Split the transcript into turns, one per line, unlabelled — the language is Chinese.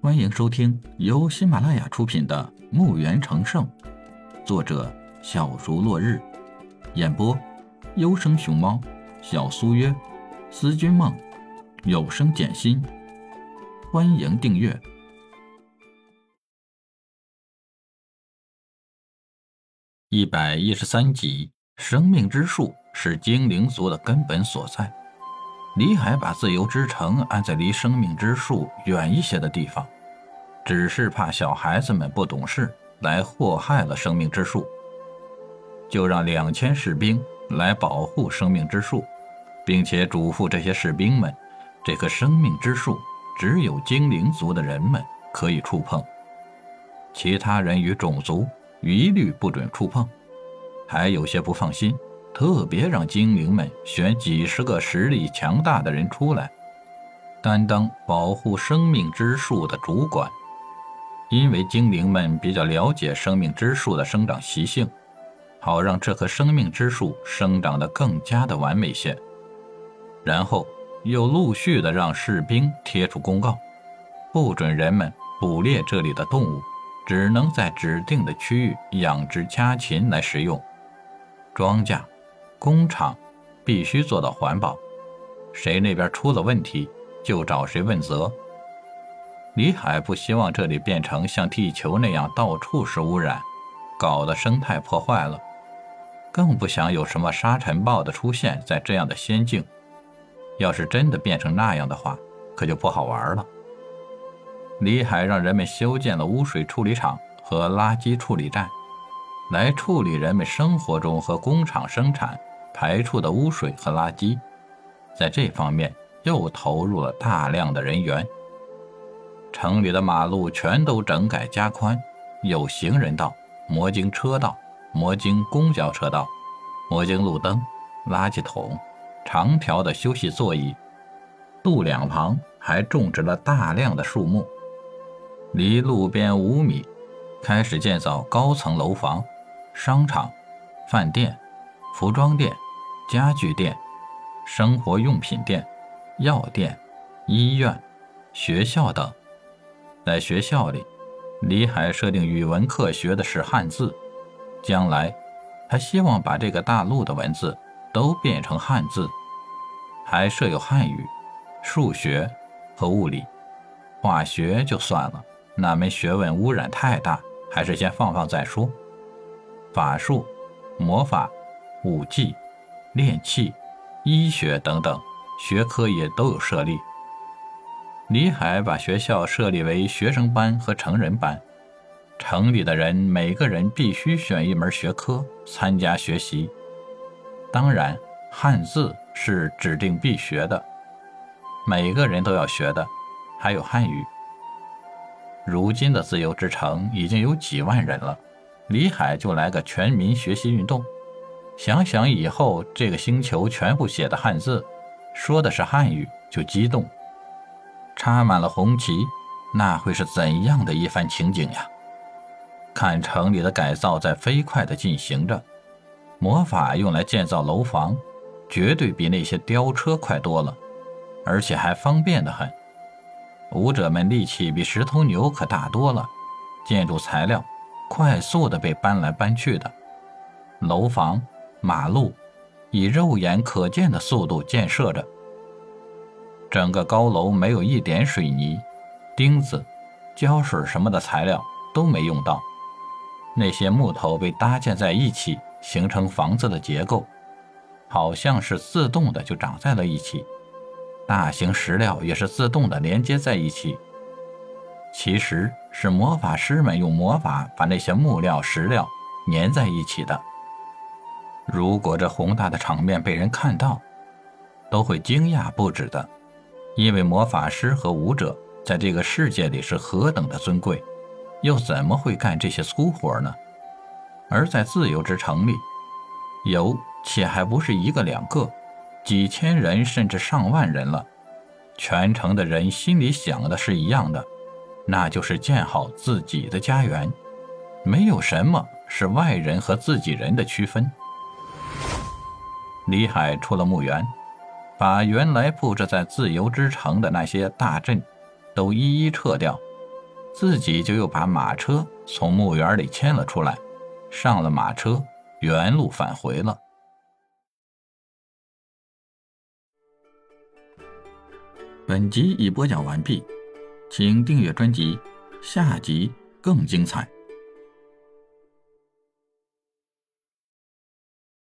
欢迎收听由喜马拉雅出品的《墓园成圣》，作者小竹落日，演播优生熊猫、小苏约、思君梦、有声简心。欢迎订阅一百一十三集。生命之树是精灵族的根本所在。李海把自由之城安在离生命之树远一些的地方，只是怕小孩子们不懂事来祸害了生命之树，就让两千士兵来保护生命之树，并且嘱咐这些士兵们，这棵生命之树只有精灵族的人们可以触碰，其他人与种族一律不准触碰。还有些不放心，特别让精灵们选几十个实力强大的人出来，担当保护生命之树的主管。因为精灵们比较了解生命之树的生长习性，好让这棵生命之树生长得更加的完美些。然后又陆续的让士兵贴出公告，不准人们捕猎这里的动物，只能在指定的区域养殖家禽来食用。庄稼、工厂必须做到环保，谁那边出了问题就找谁问责。李海不希望这里变成像地球那样到处是污染，搞得生态破坏了，更不想有什么沙尘暴的出现在这样的仙境。要是真的变成那样的话，可就不好玩了。李海让人们修建了污水处理厂和垃圾处理站。来处理人们生活中和工厂生产排出的污水和垃圾，在这方面又投入了大量的人员。城里的马路全都整改加宽，有行人道、魔晶车道、魔晶公交车道、魔晶路灯、垃圾桶、长条的休息座椅，路两旁还种植了大量的树木。离路边五米，开始建造高层楼房。商场、饭店、服装店、家具店、生活用品店、药店、医院、学校等。在学校里，李海设定语文课学的是汉字，将来他希望把这个大陆的文字都变成汉字。还设有汉语、数学和物理，化学就算了，那门学问污染太大，还是先放放再说。法术、魔法、武技、炼器、医学等等学科也都有设立。李海把学校设立为学生班和成人班，城里的人每个人必须选一门学科参加学习。当然，汉字是指定必学的，每个人都要学的，还有汉语。如今的自由之城已经有几万人了。李海就来个全民学习运动，想想以后这个星球全部写的汉字，说的是汉语，就激动，插满了红旗，那会是怎样的一番情景呀？看城里的改造在飞快地进行着，魔法用来建造楼房，绝对比那些雕车快多了，而且还方便得很。舞者们力气比石头牛可大多了，建筑材料。快速的被搬来搬去的楼房、马路，以肉眼可见的速度建设着。整个高楼没有一点水泥、钉子、胶水什么的材料都没用到，那些木头被搭建在一起，形成房子的结构，好像是自动的就长在了一起。大型石料也是自动的连接在一起。其实是魔法师们用魔法把那些木料、石料粘在一起的。如果这宏大的场面被人看到，都会惊讶不止的，因为魔法师和武者在这个世界里是何等的尊贵，又怎么会干这些粗活呢？而在自由之城里，有且还不是一个两个，几千人甚至上万人了，全城的人心里想的是一样的。那就是建好自己的家园，没有什么是外人和自己人的区分。李海出了墓园，把原来布置在自由之城的那些大阵都一一撤掉，自己就又把马车从墓园里牵了出来，上了马车，原路返回了。本集已播讲完毕。请订阅专辑下集更精彩。